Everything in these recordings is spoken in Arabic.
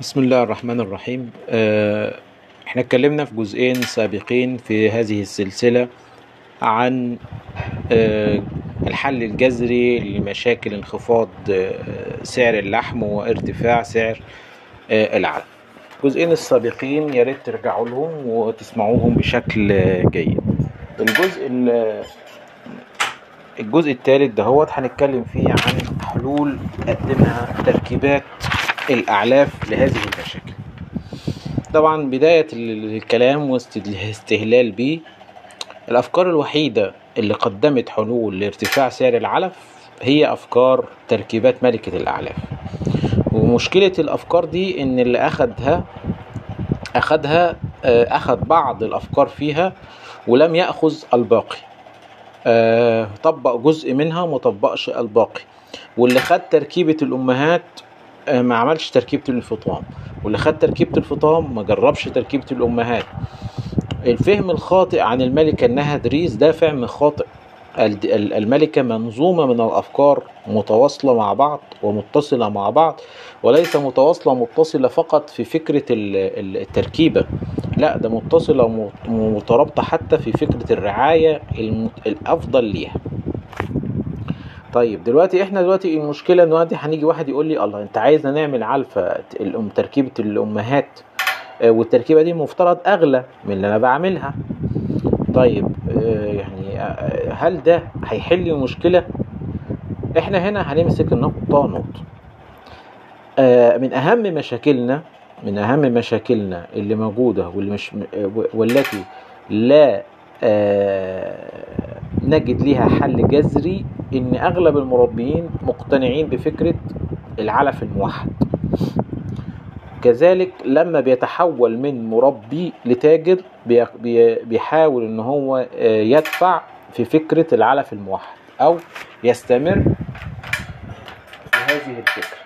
بسم الله الرحمن الرحيم. آه، إحنا اتكلمنا في جزئين سابقين في هذه السلسلة عن آه، الحل الجذري لمشاكل انخفاض آه، سعر اللحم وارتفاع سعر العلف الجزئين السابقين يا ريت ترجعوا لهم وتسمعوهم بشكل جيد. الجزء ال- الجزء الثالث دهوت هنتكلم فيه عن حلول قدمها تركيبات الأعلاف لهذه المشاكل. طبعا بداية ال- الكلام واستهلال به الأفكار الوحيدة اللي قدمت حلول لارتفاع سعر العلف هي أفكار تركيبات ملكة الأعلاف. ومشكلة الأفكار دي إن اللي أخدها أخدها آه، أخد بعض الأفكار فيها ولم يأخذ الباقي. آه، طبق جزء منها وما طبقش الباقي. واللي خد تركيبة الأمهات ما عملش تركيبة الفطام واللي خد تركيبة الفطام ما جربش تركيبة الأمهات. الفهم الخاطئ عن الملكة إنها دريس ده فهم خاطئ. الملكة منظومة من الأفكار متواصلة مع بعض ومتصلة مع بعض وليس متواصلة متصلة فقط في فكرة ال- ال- التركيبة. لا ده متصلة وم- ومترابطة حتى في فكرة الرعاية الأفضل ليها. طيب دلوقتي إحنا دلوقتي المشكلة إن دلوقتي هنيجي واحد يقول لي الله أنت عايزنا نعمل علفه الام تركيبة الأمهات آه، والتركيبة دي مفترض أغلى من اللي أنا بعملها. طيب آه، يعني آه، هل ده هيحل المشكلة إحنا هنا هنمسك النقطة نقطة. من أهم مشاكلنا من أهم مشاكلنا اللي موجودة واللي مش والتي لا نجد ليها حل جذري إن أغلب المربيين مقتنعين بفكرة العلف الموحد. كذلك لما بيتحول من مربي لتاجر بي- بي- بيحاول إن هو آه، يدفع في فكرة العلف الموحد أو يستمر في هذه الفكرة.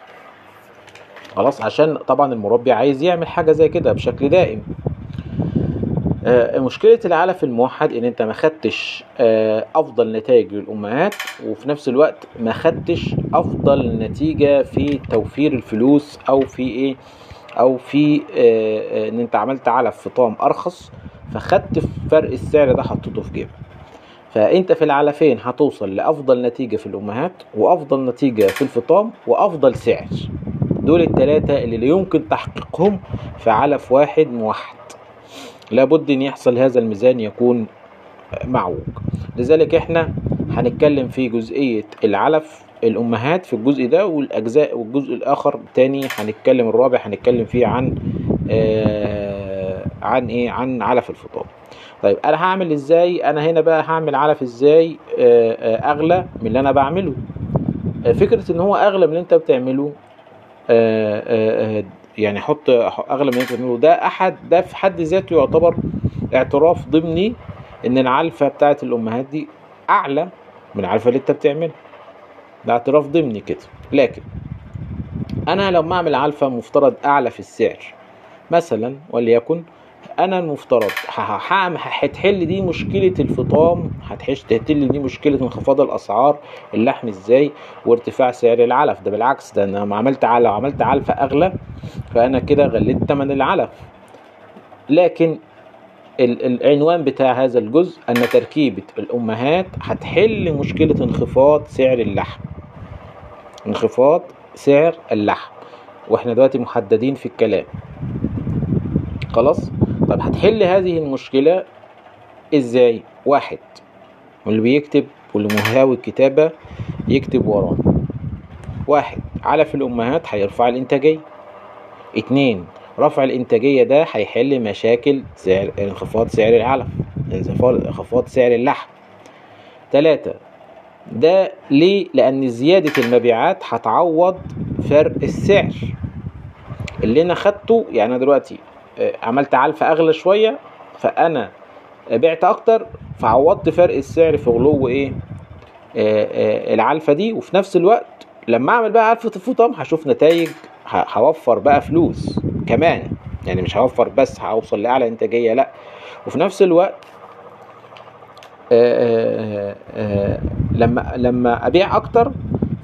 خلاص عشان طبعا المربي عايز يعمل حاجة زي كده بشكل دائم. آه، مشكلة العلف الموحد إن أنت ما خدتش آه، أفضل نتائج للأمهات وفي نفس الوقت ما خدتش أفضل نتيجة في توفير الفلوس أو في إيه؟ أو في آه، إن أنت عملت علف فطام أرخص فخدت فرق السعر ده حطيته في جيبك. فأنت في العلفين هتوصل لأفضل نتيجة في الأمهات وأفضل نتيجة في الفطام وأفضل سعر. دول التلاتة اللي يمكن تحقيقهم في علف واحد موحد. لابد إن يحصل هذا الميزان يكون معوج. لذلك إحنا هنتكلم في جزئية العلف الأمهات في الجزء ده والأجزاء والجزء الآخر التاني هنتكلم الرابع هنتكلم فيه عن آه عن إيه؟ عن علف الفطام. طيب أنا هعمل إزاي؟ أنا هنا بقى هعمل علف إزاي؟ آه آه أغلى من اللي أنا بعمله. آه فكرة إن هو أغلى من اللي أنت بتعمله آه آه يعني حط أغلى من بتعمله ده احد ده في حد ذاته يعتبر اعتراف ضمني إن العلفة بتاعت الأمهات دي أعلى من العلفة اللي أنت بتعملها. ده اعتراف ضمني كده. لكن أنا لما أعمل علفة مفترض أعلى في السعر مثلا وليكن أنا المفترض. هتحل دي مشكلة الفطام. هتحش تحل دي مشكلة انخفاض الأسعار. اللحم إزاي؟ وارتفاع سعر العلف. ده بالعكس ده أنا عملت علف عملت علفه أغلى فأنا كده غليت ثمن العلف. لكن ال- العنوان بتاع هذا الجزء أن تركيبة الأمهات هتحل مشكلة انخفاض سعر اللحم. انخفاض سعر اللحم. وإحنا دلوقتي محددين في الكلام. خلاص؟ هتحل هذه المشكلة إزاي؟ واحد واللي بيكتب واللي مهاوي الكتابة يكتب وراه واحد علف الأمهات هيرفع الإنتاجية. اتنين رفع الإنتاجية ده هيحل مشاكل سعر انخفاض سعر العلف انخفاض سعر اللحم. تلاتة ده ليه؟ لأن زيادة المبيعات هتعوض فرق السعر. اللي أنا خدته يعني دلوقتي عملت علفة أغلى شوية فأنا بعت أكتر فعوضت فرق السعر في غلو آه، آه، العلفة دي. وفي نفس الوقت لما أعمل بقى علفة الفطام هشوف نتائج هوفر بقى فلوس كمان. يعني مش هوفر بس هوصل لأعلى إنتاجية لأ. وفي نفس الوقت آه، آه، آه، لما لما أبيع أكتر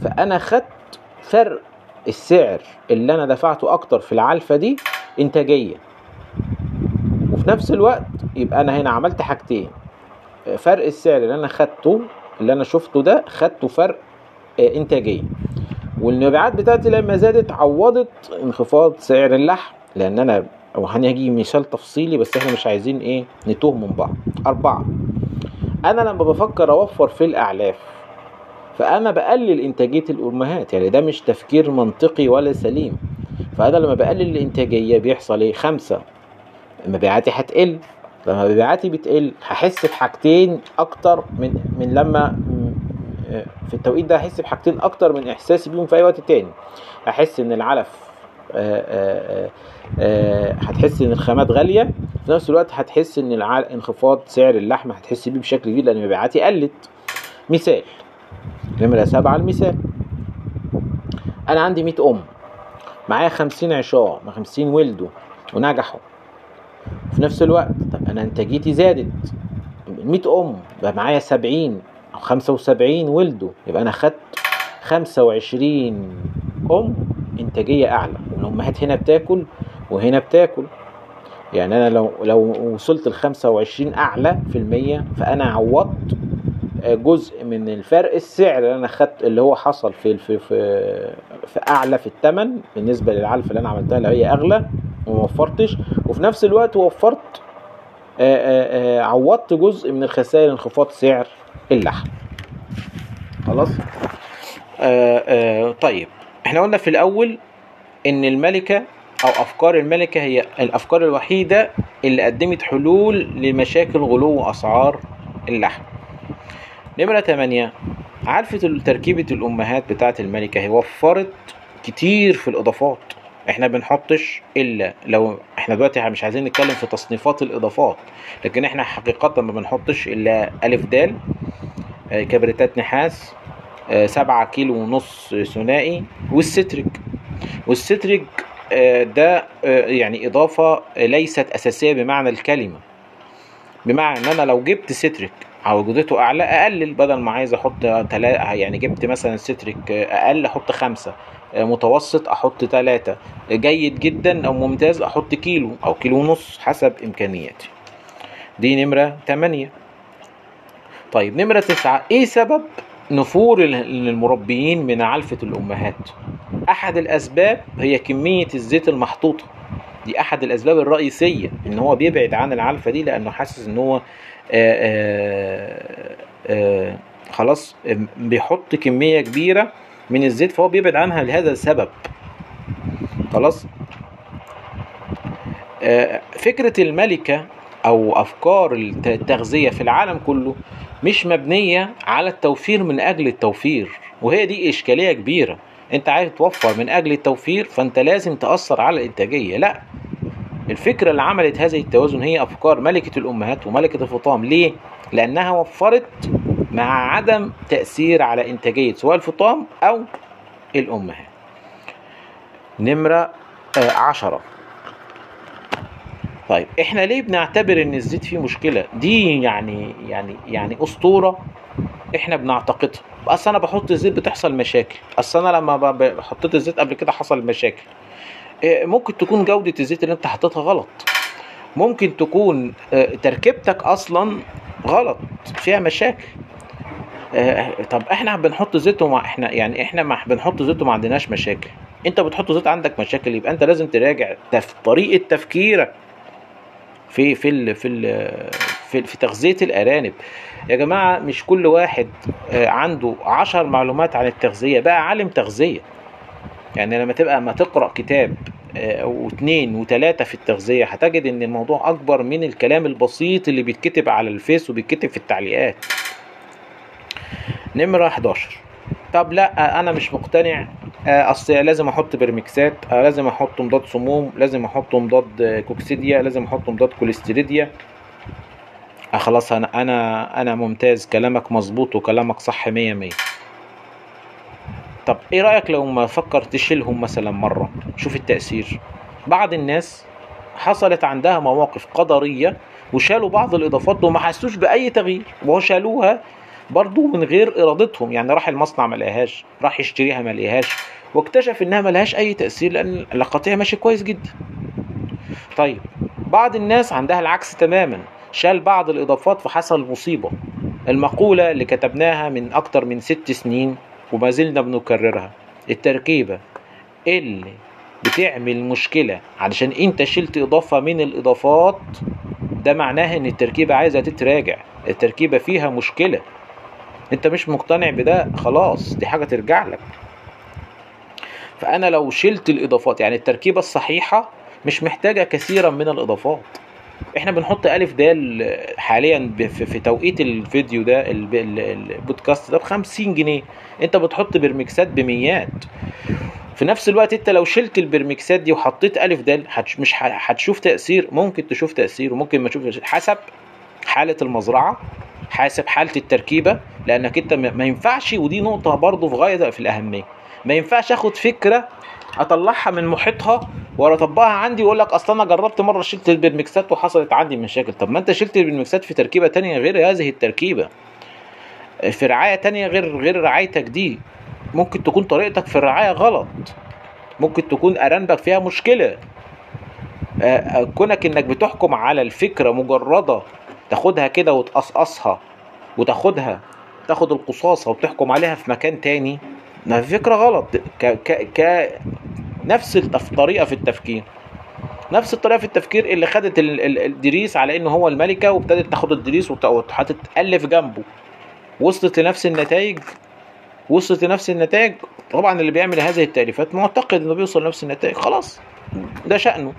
فأنا خدت فرق السعر اللي أنا دفعته أكتر في العلفة دي إنتاجية. وفي نفس الوقت يبقى أنا هنا عملت حاجتين. فرق السعر اللي أنا خدته اللي أنا شفته ده خدته فرق آه، انتاجية. والمبيعات بتاعتي لما زادت عوضت انخفاض سعر اللحم لأن أنا وهنجي مثال تفصيلي بس إحنا مش عايزين إيه نتوه من بعض. أربعة أنا لما بفكر اوفر في الاعلاف فانا بقلل انتاجية الامهات يعني ده مش تفكير منطقي ولا سليم. فانا لما بقلل الانتاجية بيحصل إيه؟ خمسة مبيعاتي هتقل. لما مبيعاتي بتقل هحس بحاجتين أكتر من من لما في التوقيت ده هحس بحاجتين أكتر من احساسي بيهم في أي وقت تاني. هحس إن العلف آه، آه، آه، هتحس إن الخامات غالية. في نفس الوقت هتحس إن انخفاض سعر اللحمة هتحس بيه بشكل كبير لأن مبيعاتي قلت. مثال نمرة سبعة المثال. أنا عندي مية أم معايا خمسين عشاء مع خمسين ولدوا ونجحوا في نفس الوقت طب أنا إنتاجيتي زادت. مية أم بقى معايا سبعين أو خمسة وسبعين ولدوا يبقى أنا خدت خمسة وعشرين أم إنتاجية أعلى. والأمهات هنا بتاكل وهنا بتاكل. يعني أنا لو لو وصلت لخمسة وعشرين أعلى في المية فأنا عوضت جزء من الفرق السعر اللي أنا خدت اللي هو حصل في في في, في أعلى في الثمن بالنسبة للعلفه اللي أنا عملتها اللي هي أغلى. وما وفرتش وفي نفس الوقت وفرت آآ آآ عوضت جزء من الخسائر انخفاض سعر اللحم. خلاص؟ طيب. إحنا قلنا في الأول إن الملكة أو أفكار الملكة هي الأفكار الوحيدة اللي قدمت حلول لمشاكل غلو اسعار اللحم. نمرة 8 عرفت تركيبة الأمهات بتاعة الملكة هي وفرت كتير في الإضافات. إحنا بنحطش إلا لو إحنا دلوقتي مش عايزين نتكلم في تصنيفات الإضافات لكن إحنا حقيقة ما بنحطش إلا ألف دال آه، كبريتات نحاس آه، سبعة كيلو ونص ثنائي والستريك. والستريك آه، ده يعني إضافة ليست أساسية بمعنى الكلمة. بمعنى إن أنا لو جبت ستريك أو جودته أعلى أقلل بدل ما عايز أحط تلا يعني جبت مثلا ستريك أقل أحط خمسة. متوسط أحط ثلاثة جيد جدا أو ممتاز أحط كيلو أو كيلو ونص حسب إمكانياتي. دي نمرة تمانية. طيب نمرة تسعة. إيه سبب نفور ال- المربيين من علفة الأمهات؟ أحد الأسباب هي كمية الزيت المحطوطة. دي أحد الأسباب الرئيسية إن هو بيبعد عن العلفة دي لأنه حاسس إن هو آآ آآ آآ خلاص بيحط كمية كبيرة من الزيت فهو بيبعد عنها لهذا السبب. خلاص؟ آه، فكرة الملكة أو أفكار الت- التغذية في العالم كله مش مبنية على التوفير من أجل التوفير وهي دي إشكالية كبيرة. أنت عايز توفر من أجل التوفير فأنت لازم تأثر على الإنتاجية. لا الفكرة اللي عملت هذه التوازن هي أفكار ملكة الأمهات وملكة الفطام. ليه؟ لأنها وفرت مع عدم تأثير على إنتاجية سواء الفطام أو الأمهات. نمرة آه، عشرة. طيب إحنا ليه بنعتبر إن الزيت فيه مشكلة؟ دي يعني يعني يعني أسطورة إحنا بنعتقدها. أصل أنا بحط الزيت بتحصل مشاكل. أصل أنا لما حطيت الزيت قبل كده حصل مشاكل. إيه، ممكن تكون جودة الزيت اللي أنت حطيتها غلط. ممكن تكون آه، تركيبتك أصلا غلط فيها مشاكل. آه، طب إحنا بنحط زيت وما إحنا يعني إحنا ما بنحط زيت وما عندناش مشاكل. أنت بتحط زيت عندك مشاكل يبقى أنت لازم تراجع تف... طريقة تفكيرك في في ال... في ال... في, في تغذية الأرانب. يا جماعة مش كل واحد آه، عنده عشر معلومات عن التغذية. بقى عالم تغذية. يعني لما تبقى ما تقرأ كتاب آه، واثنين وثلاثة في التغذية هتجد إن الموضوع أكبر من الكلام البسيط اللي بيتكتب على الفيس وبيتكتب في التعليقات. نمرة 11 طب لا أنا مش مقتنع. آه، أصل لازم أحط بريمكسات آه، لازم أحط مضاد سموم لازم أحط مضاد آه، كوكسيديا لازم أحط مضاد كلوستريديا آه خلاص أنا أنا أنا ممتاز كلامك مظبوط وكلامك صح مية مية. طب إيه رأيك لو ما فكر تشيلهم مثلا مرة؟ شوف التأثير. بعض الناس حصلت عندها مواقف قدرية وشالوا بعض الإضافات وما حسوش بأي تغيير وهو شالوها برضو من غير إرادتهم. يعني راح المصنع ما لقاهاش راح يشتريها ما لقاهاش واكتشف إنها ملهاش أي تأثير لأن القطيع ماشي كويس جدا. طيب بعض الناس عندها العكس تماما شال بعض الإضافات فحصل مصيبة. المقولة اللي كتبناها من أكتر من ست سنين وما زلنا بنكررها. التركيبة اللي بتعمل مشكلة علشان أنت شلت إضافة من الإضافات ده معناه إن التركيبة عايزة تتراجع. التركيبة فيها مشكلة. انت مش مقتنع بده خلاص دي حاجة ترجع لك. فأنا لو شلت الإضافات يعني التركيبة الصحيحة مش محتاجة كثيرا من الإضافات. إحنا بنحط ألف دال حاليا في توقيت الفيديو ده ال- ال- البودكاست ده ب 50 جنيه. أنت بتحط برمكسات بميات. في نفس الوقت أنت لو شلت البرمكسات دي وحطيت ألف دال مش هتشوف تأثير. ممكن تشوف تأثير وممكن ما تشوفش. حسب حالة المزرعة حاسب حالة التركيبة. لأنك أنت ما ينفعش ودي نقطة برضه في غاية في الأهمية. ما ينفعش آخد فكرة أطلعها من محيطها واطبقها عندي وأقول لك أصل أنا جربت مرة شلت البرمكسات وحصلت عندي مشاكل. طب ما أنت شلت البرمكسات في تركيبة تانية غير هذه التركيبة. في رعاية تانية غير غير رعايتك دي. ممكن تكون طريقتك في الرعاية غلط. ممكن تكون أرانبك فيها مشكلة. آه، آه، كونك إنك بتحكم على الفكرة مجردة تاخدها كده وتقصقصها وتاخدها. تاخد القصاصة وتحكم عليها في مكان تاني ما في فكرة غلط. ك ك ك نفس الطريقة في التفكير. نفس الطريقة في التفكير اللي خدت ال- ال- الدريس على انه هو الملكة وابتدت تاخد الدريس وت- وهتتالف جنبه. وصلت لنفس النتائج وصلت لنفس النتائج. طبعا اللي بيعمل هذه التأليفات معتقد إنه بيوصل لنفس النتائج. خلاص ده شأنه.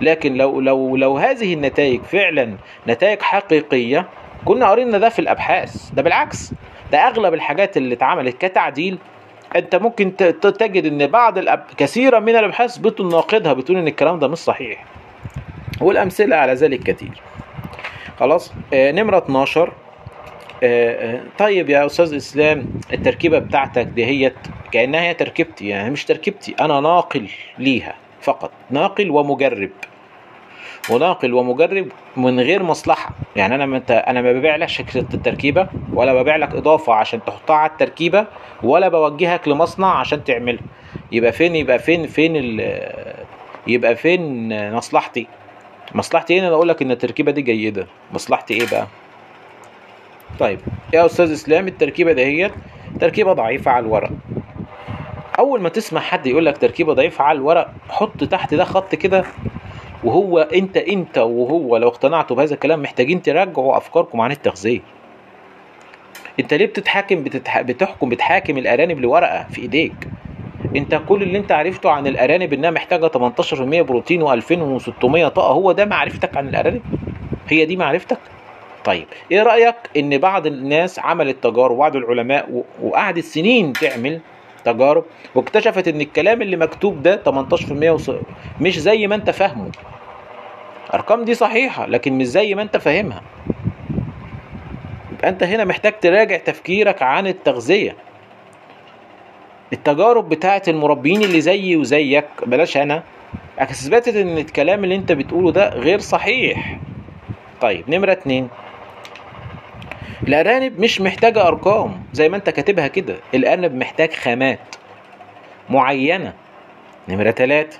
لكن لو لو لو هذه النتائج فعلا نتائج حقيقية كنا قرينا ده في الأبحاث. ده بالعكس ده أغلب الحاجات اللي اتعملت كتعديل أنت ممكن تجد إن بعض الأب... كثيرا من الأبحاث بتناقضها بتقول إن الكلام ده مش صحيح. والأمثلة على ذلك كثير خلاص آه نمرة 12 آه، آه، طيب يا أستاذ إسلام التركيبة بتاعتك دي هي كأنها هي تركيبتي يعني مش تركيبتي أنا ناقل ليها فقط ناقل ومجرب. وناقل ومجرب من غير مصلحة. يعني أنا مت... أنا ما ببيع لك شكل التركيبة ولا ببيع لك إضافة عشان تحطها على التركيبة ولا بوجهك لمصنع عشان تعملها يبقى فين يبقى فين فين ال... يبقى فين مصلحتي؟ مصلحتي هنا أقول لك إن التركيبة دي جيدة. مصلحتي إيه بقى؟ طيب يا أستاذ إسلام التركيبة دهيت تركيبة ضعيفة على الورق. أول ما تسمع حد يقول لك تركيبة ضعيفة على الورق حط تحت ده خط كده وهو انت انت وهو لو اقتنعتوا بهذا الكلام محتاجين تراجعوا افكاركم عن التغذية. انت ليه بتتحاكم بتتح... بتحكم بتحاكم الأرانب لورقة في إيديك؟ انت كل اللي انت عرفته عن الأرانب إنها محتاجة 18% بروتين و2600 طاقة هو ده معرفتك عن الأرانب؟ هي دي معرفتك؟ طيب إيه رأيك إن بعض الناس عملت تجارب بعض العلماء و- وقعدت سنين تعمل تجارب واكتشفت إن الكلام اللي مكتوب ده 18% وص... مش زي ما انت فاهمه؟ ارقام دي صحيحة لكن مش زي ما أنت فاهمها. يبقى أنت هنا محتاج تراجع تفكيرك عن التغذية. التجارب بتاعت المربيين اللي زيي وزيك بلاش أنا. أثبتت إن الكلام اللي أنت بتقوله ده غير صحيح. طيب نمرة اتنين. الأرانب مش محتاجة أرقام زي ما أنت كاتبها كده. الأرنب محتاج خامات معينة. نمرة تلاتة.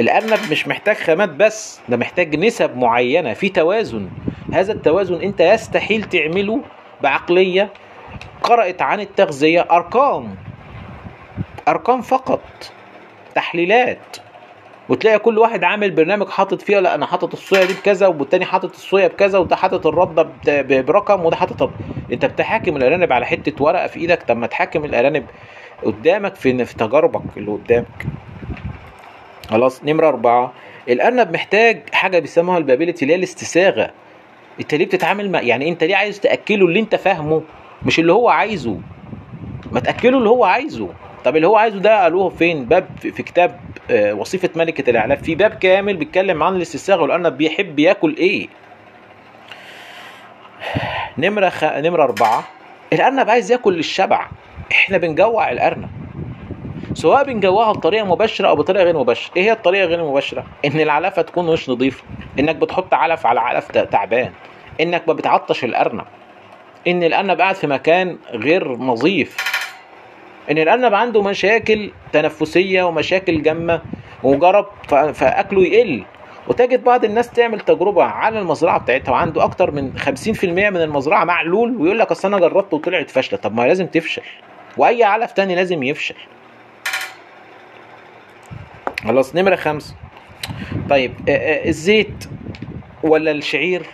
الأرنب مش محتاج خامات بس ده محتاج نسب معينة في توازن. هذا التوازن أنت يستحيل تعمله بعقلية قرأت عن التغذية أرقام. أرقام فقط تحليلات. وتلاقي كل واحد عامل برنامج حاطط فيها لا أنا حاطط الصويا دي بكذا والتاني حاطط الصويا بكذا وده حاطط الرده برقم وده حاطط أنت بتحاكم الأرانب على حتة ورقة في إيدك طب ما تحاكم الأرانب قدامك في في تجاربك اللي قدامك. خلاص نمرة أربعة. الأرنب محتاج حاجة بيسموها البابيلتي اللي هي الاستساغة. انت ليه بتتعامل مع يعني انت ليه عايز تأكله اللي انت فاهمه؟ مش اللي هو عايزه. ما تأكله اللي هو عايزه. طب اللي هو عايزه ده قالوه فين؟ باب في في كتاب آه، وصيفة ملكة الإعلام. في باب كامل بيتكلم عن الاستساغة والأرنب بيحب ياكل إيه؟ نمرة خ... نمرة أربعة. الأرنب عايز ياكل للشبع إحنا بنجوع الأرنب. سواء بنجوعها بطريقة مباشرة أو بطريقة غير مباشرة. إيه هي الطريقة غير المباشرة إن العلفة تكون مش نظيفة. إنك بتحط علف على علف تعبان. إنك ما بتعطش الأرنب. إن الأرنب قاعد في مكان غير نظيف. إن الأرنب عنده مشاكل تنفسية ومشاكل جامة وجرب فأكله يقل. وتجد بعض الناس تعمل تجربة على المزرعة بتاعتها وعنده أكتر من 50% من المزرعة معلول ويقول لك أصل أنا جربت وطلعت فاشلة. طب ما لازم تفشل. وأي علف تاني لازم يفشل. خلاص نمرة خمسة طيب آه، آه، الزيت ولا الشعير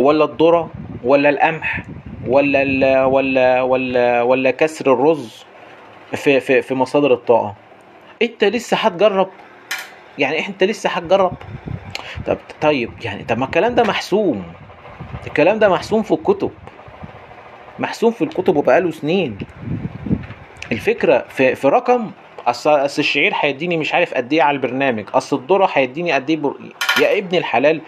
ولا الذرة ولا القمح ولا ال ولا ولا ولا كسر الرز في في في مصادر الطاقة؟ انت لسه هتجرب؟ يعني انت لسه هتجرب؟ طب طيب يعني طب ما الكلام ده محسوم. الكلام ده محسوم في الكتب. محسوم في الكتب وبقاله سنين. الفكرة في في رقم اصل أصل الشعير هيديني مش عارف قد إيه على البرنامج. أصل الذرة هيديني قد إيه. يا ابن الحلال.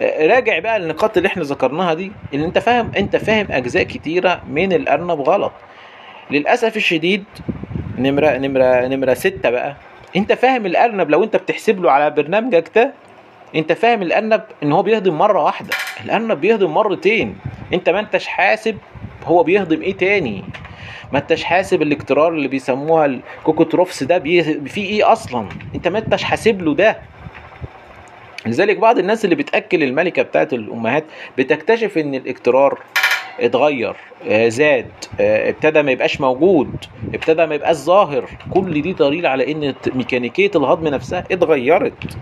آه، راجع بقى النقاط اللي إحنا ذكرناها دي اللي أنت فاهم أنت فاهم أجزاء كتيرة من الأرنب غلط. للأسف الشديد نمره نمره نمرة ستة بقى. أنت فاهم الأرنب لو أنت بتحسب له على برنامجك ده أنت فاهم الأرنب إن هو بيهضم مرة واحدة. الأرنب بيهضم مرتين. أنت ما أنتش حاسب هو بيهضم إيه تاني. ما انتش حاسب الاكترار اللي بيسموها الكوكوتروفس ده فيه إيه أصلا؟ انت ما انتش حاسب له ده. لذلك بعض الناس اللي بتأكل الملكة بتاعت الأمهات بتكتشف إن الاكترار اتغير آه، زاد آه، ابتدى ما يبقاش موجود ابتدى ما يبقاش ظاهر. كل دي دليل على إن ميكانيكية الهضم نفسها اتغيرت.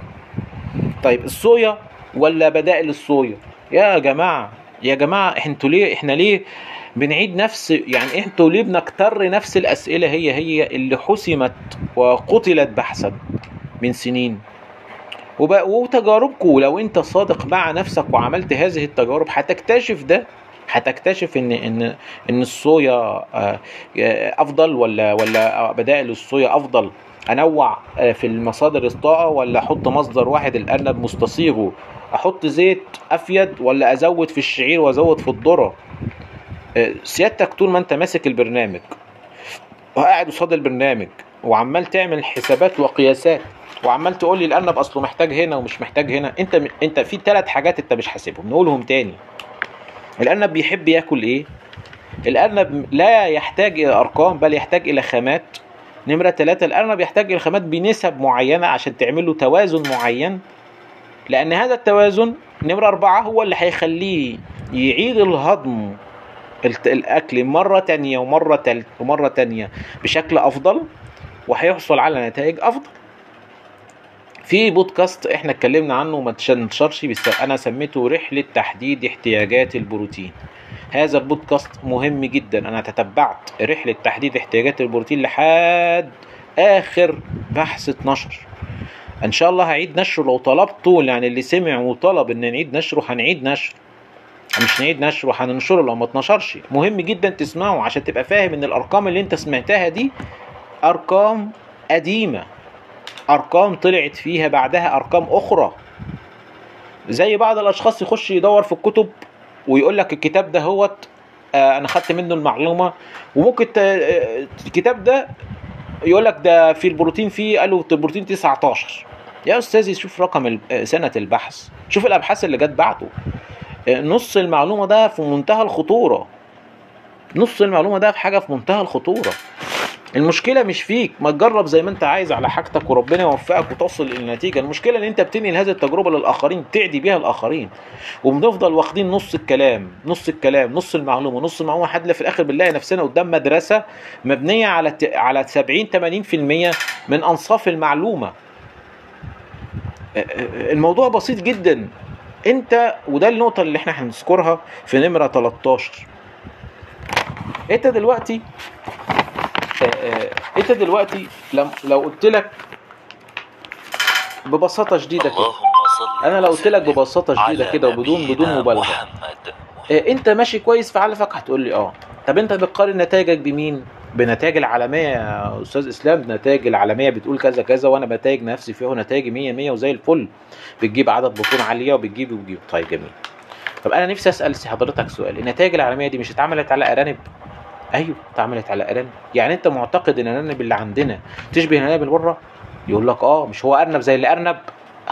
طيب الصويا ولا بدائل الصويا؟ يا جماعة يا جماعة أنتوا ليه إحنا ليه بنعيد نفس يعني أنتوا ليه بنكتر نفس الأسئلة هي هي اللي حسمت وقتلت بحثا من سنين؟ وتجاربكم لو أنت صادق مع نفسك وعملت هذه التجارب هتكتشف ده هتكتشف إن إن إن الصويا آه، آه، أفضل ولا ولا بدائل الصويا أفضل؟ أنوع آه، في المصادر الطاقة ولا أحط مصدر واحد الأرنب مستصيغه؟ أحط زيت أفيد ولا أزود في الشعير وأزود في الذرة؟ سيادتك طول ما انت ماسك البرنامج وقاعد قصاد البرنامج وعمال تعمل حسابات وقياسات وعمال تقول لي الأرنب أصله محتاج هنا ومش محتاج هنا انت انت في ثلاث حاجات انت مش حاسبهم نقولهم تاني. الأرنب بيحب ياكل إيه؟ الأرنب لا يحتاج إلى أرقام بل يحتاج إلى خامات. نمرة ثلاثة الأرنب يحتاج إلى خامات بنسب معينة عشان تعمل له توازن معين لأن هذا التوازن نمرة أربعة هو اللي هيخليه يعيد الهضم الأكل مرة تانية ومرة تالت ومرة تانية بشكل أفضل وهيحصل على نتائج أفضل. في بودكاست إحنا اتكلمنا عنه وما انتشرش بس أنا سميته رحلة تحديد احتياجات البروتين. هذا البودكاست مهم جدا. أنا تتبعت رحلة تحديد احتياجات البروتين لحد آخر بحث اتنشر. إن شاء الله هعيد نشره لو طلبته يعني اللي سمع وطلب إن نعيد نشره هنعيد نشره. مش نعيد نشره هننشره لو ما اتنشرش مهم جدا تسمعه عشان تبقى فاهم إن الأرقام اللي أنت سمعتها دي أرقام قديمة. أرقام طلعت فيها بعدها أرقام أخرى. زي بعض الأشخاص يخش يدور في الكتب ويقول لك الكتاب ده هوت آه أنا خدت منه المعلومة. وممكن آه، الكتاب ده يقول لك ده في البروتين فيه قالوا البروتين 19 يا أستاذي شوف رقم آه، سنة البحث. شوف الأبحاث اللي جت بعده. نص المعلومة ده في منتهى الخطورة. نص المعلومة ده في حاجة في منتهى الخطورة. المشكلة مش فيك. ما تجرب زي ما انت عايز على حاجتك وربنا يوفقك وتوصل للنتيجة. المشكلة ان انت بتنقل هذه التجربة للآخرين تعدي بيها الآخرين. وبنفضل واخدين نص الكلام نص الكلام نص المعلومة نص المعلومة لحد في الآخر بنلاقي نفسنا قدام مدرسة مبنية على على 70 80% من أنصاف المعلومة. الموضوع بسيط جدا. انت وده النقطة اللي إحنا هنذكرها في نمرة 13 انت دلوقتي آه، آه، انت دلوقتي لو قلت لك ببساطة شديدة كده أنا لو قلت لك ببساطة شديدة كده وبدون بدون مبالغة آه، انت ماشي كويس في علفك هتقول لي آه. طب انت بتقارن نتائجك بمين؟ بنتائج العالمية يا أستاذ إسلام نتائج العالمية بتقول كذا كذا وأنا بتائج نفسي فيها ونتائجي 100 100 وزي الفل. بتجيب عدد بطون عالية وبتجيب وبتجيب. طيب جميل. طب أنا نفسي أسأل حضرتك سؤال. النتائج العالمية دي مش اتعملت على أرانب؟ أيوه اتعملت على أرانب. يعني أنت معتقد إن الأرانب اللي عندنا تشبه الأرانب اللي بره؟ يقول لك آه مش هو أرنب زي اللي أرنب.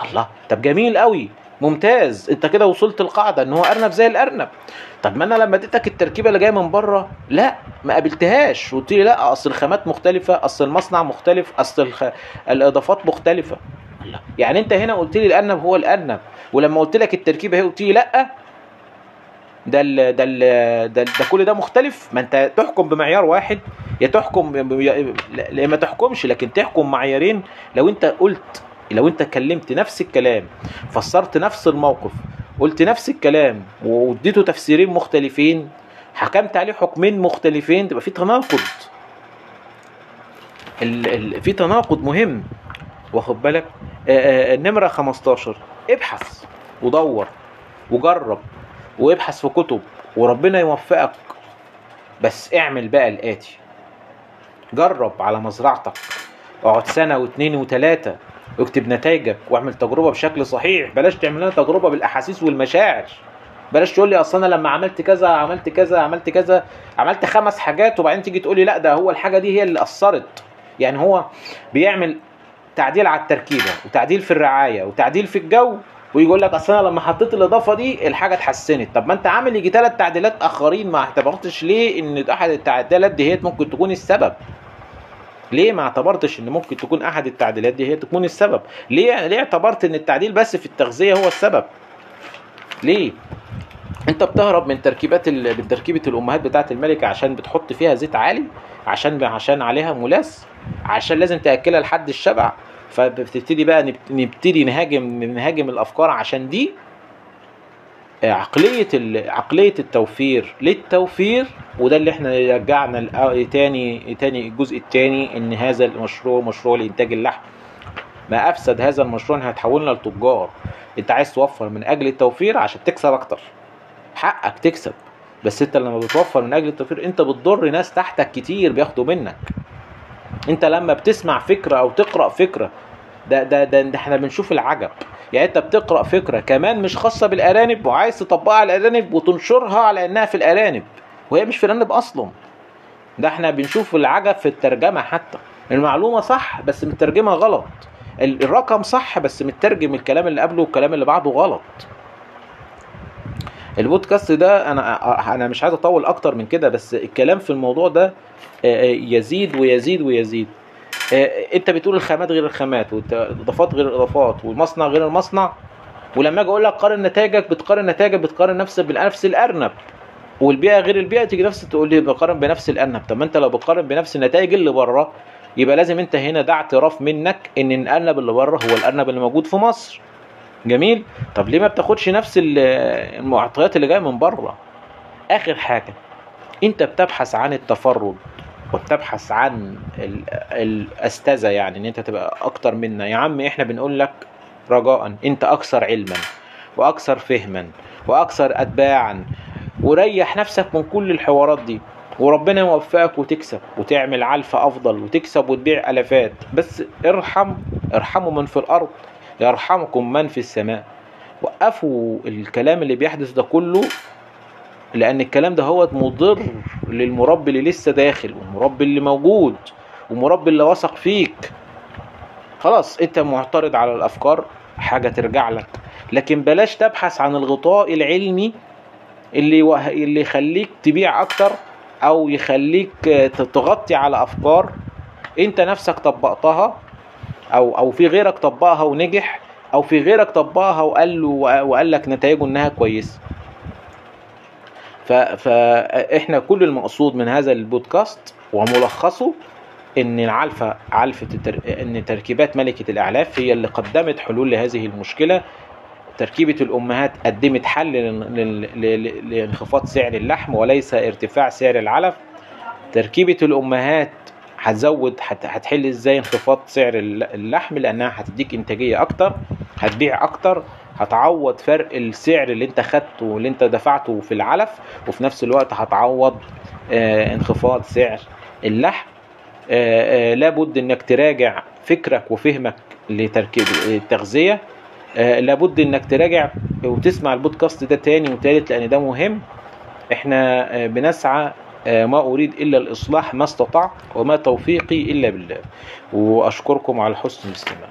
الله طب جميل قوي ممتاز. انت كده وصلت القاعدة ان هو أرنب زي الأرنب. طب ما أنا لما اديتك التركيبة اللي جاية من بره لا ما قابلتهاش. قلت لي لا أصل الخامات مختلفة أصل المصنع مختلف أصل الخ... الإضافات مختلفة. لا يعني انت هنا قلت لي الأرنب هو الأرنب ولما قلت لك التركيبة هي قلت لي لا ده ال ده ال ده, ده كل ده مختلف. ما انت تحكم بمعيار واحد يا تحكم يا ما تحكمش لكن تحكم معيارين. لو انت قلت لو انت كلمت نفس الكلام فسرت نفس الموقف قلت نفس الكلام واديته تفسيرين مختلفين حكمت عليه حكمين مختلفين تبقى في تناقض. ال ال في تناقض مهم. واخد بالك؟ النمرة 15 ابحث ودور وجرب وابحث في كتب وربنا يوفقك. بس اعمل بقى الآتي. جرب على مزرعتك. اقعد سنة واثنين وثلاثة اكتب نتائجك واعمل تجربة بشكل صحيح. بلاش تعمل لنا تجربة بالأحاسيس والمشاعر. بلاش تقول لي أصل أنا لما عملت كذا عملت كذا عملت كذا عملت خمس حاجات وبعدين تيجي تقول لي لا ده هو الحاجة دي هي اللي أثرت يعني هو بيعمل تعديل على التركيبة وتعديل في الرعاية وتعديل في الجو ويقول لك أصل أنا لما حطيت الإضافة دي الحاجة اتحسنت. طب ما أنت عامل يجي ثلاث تعديلات آخرين ما اعتبرتش ليه إن أحد التعديلات دي هي ممكن تكون السبب؟ ليه ما اعتبرتش ان ممكن تكون احد التعديلات دي هي تكون السبب؟ ليه ليه اعتبرت ان التعديل بس في التغذية هو السبب؟ ليه؟ انت بتهرب من تركيبات ال... تركيبة الامهات بتاعة الملكة عشان بتحط فيها زيت عالي عشان عشان عليها ملاس عشان لازم تأكلها لحد الشبع فبتبتدي بقى نبت- نبتدي نهاجم نهاجم الافكار عشان دي عقلية ال... عقلية التوفير للتوفير وده اللي إحنا رجعنا الأ- تاني تاني الجزء الثاني إن هذا المشروع مشروع لإنتاج اللحم. ما أفسد هذا المشروع انها هتحولنا لتجار. أنت عايز توفر من أجل التوفير عشان تكسب أكتر. حقك تكسب. بس أنت لما بتوفر من أجل التوفير أنت بتضر ناس تحتك كتير بياخدوا منك. أنت لما بتسمع فكرة أو تقرأ فكرة ده ده ده, ده إحنا بنشوف العجب. يعني انت بتقرأ فكرة كمان مش خاصة بالأرانب وعايز تطبقها على الأرانب وتنشرها على إنها في الأرانب وهي مش في الأرانب أصلا. ده إحنا بنشوف العجب في الترجمة حتى. المعلومة صح بس مترجمة غلط. ال- الرقم صح بس مترجم الكلام اللي قبله والكلام اللي بعده غلط. البودكاست ده أنا أنا مش عايز أطول أكتر من كده بس الكلام في الموضوع ده يزيد ويزيد ويزيد. انت بتقول الخامات غير الخامات والاضافات غير الاضافات والمصنع غير المصنع. ولما أجي أقول لك قارن نتائجك بتقارن نتائجك بتقارن نفسك بنفس الارنب. والبيئه غير البيئه تيجي نفس تقول لي بقارن بنفس الارنب. طب ما انت لو بتقارن بنفس النتائج اللي بره يبقى لازم انت هنا ده اعتراف منك ان الارنب اللي بره هو الارنب اللي موجود في مصر. جميل؟ طب ليه ما بتاخدش نفس ال- المعطيات اللي جاية من بره؟ آخر حاجة انت بتبحث عن التفرد. وبتبحث عن ال- الأستاذة يعني إن أنت تبقى أكتر منا. يا عم إحنا بنقول لك رجاء. أنت أكثر علما وأكثر فهما وأكثر اتباعا. وريح نفسك من كل الحوارات دي وربنا يوفقك وتكسب وتعمل علفة أفضل وتكسب وتبيع ألفات بس ارحم ارحموا من في الأرض يرحمكم من في السماء. وقفوا الكلام اللي بيحدث ده كله لأن الكلام ده هو مضر للمربي اللي لسه داخل والمربي اللي موجود والمربي اللي وثق فيك. خلاص أنت معترض على الأفكار حاجة ترجع لك. لكن بلاش تبحث عن الغطاء العلمي اللي وه... اللي يخليك تبيع أكتر أو يخليك تغطي على أفكار أنت نفسك طبقتها أو أو في غيرك طبقها ونجح أو في غيرك طبقها وقال له وقال لك نتائجه إنها كويسة. ف... فاحنا كل المقصود من هذا البودكاست وملخصه إن العلفة علفة التر... إن تركيبات ملكة الأعلاف هي اللي قدمت حلول لهذه المشكلة. تركيبة الأمهات قدمت حل لانخفاض سعر اللحم وليس ارتفاع سعر العلف. تركيبة الأمهات هتزود هتحل إزاي انخفاض سعر اللحم؟ لأنها هتديك إنتاجية أكتر هتبيع أكتر. هتعوض فرق السعر اللي انت خدته واللي انت دفعته في العلف وفي نفس الوقت هتعوض آه انخفاض سعر اللحم. آه آه لابد انك تراجع فكرك وفهمك لتركيب التغذية. آه لابد انك تراجع وتسمع البودكاست ده تاني وتالت لأن ده مهم. إحنا آه بنسعى آه ما أريد إلا الإصلاح ما استطعت وما توفيقي إلا بالله. وأشكركم على حسن الاستماع.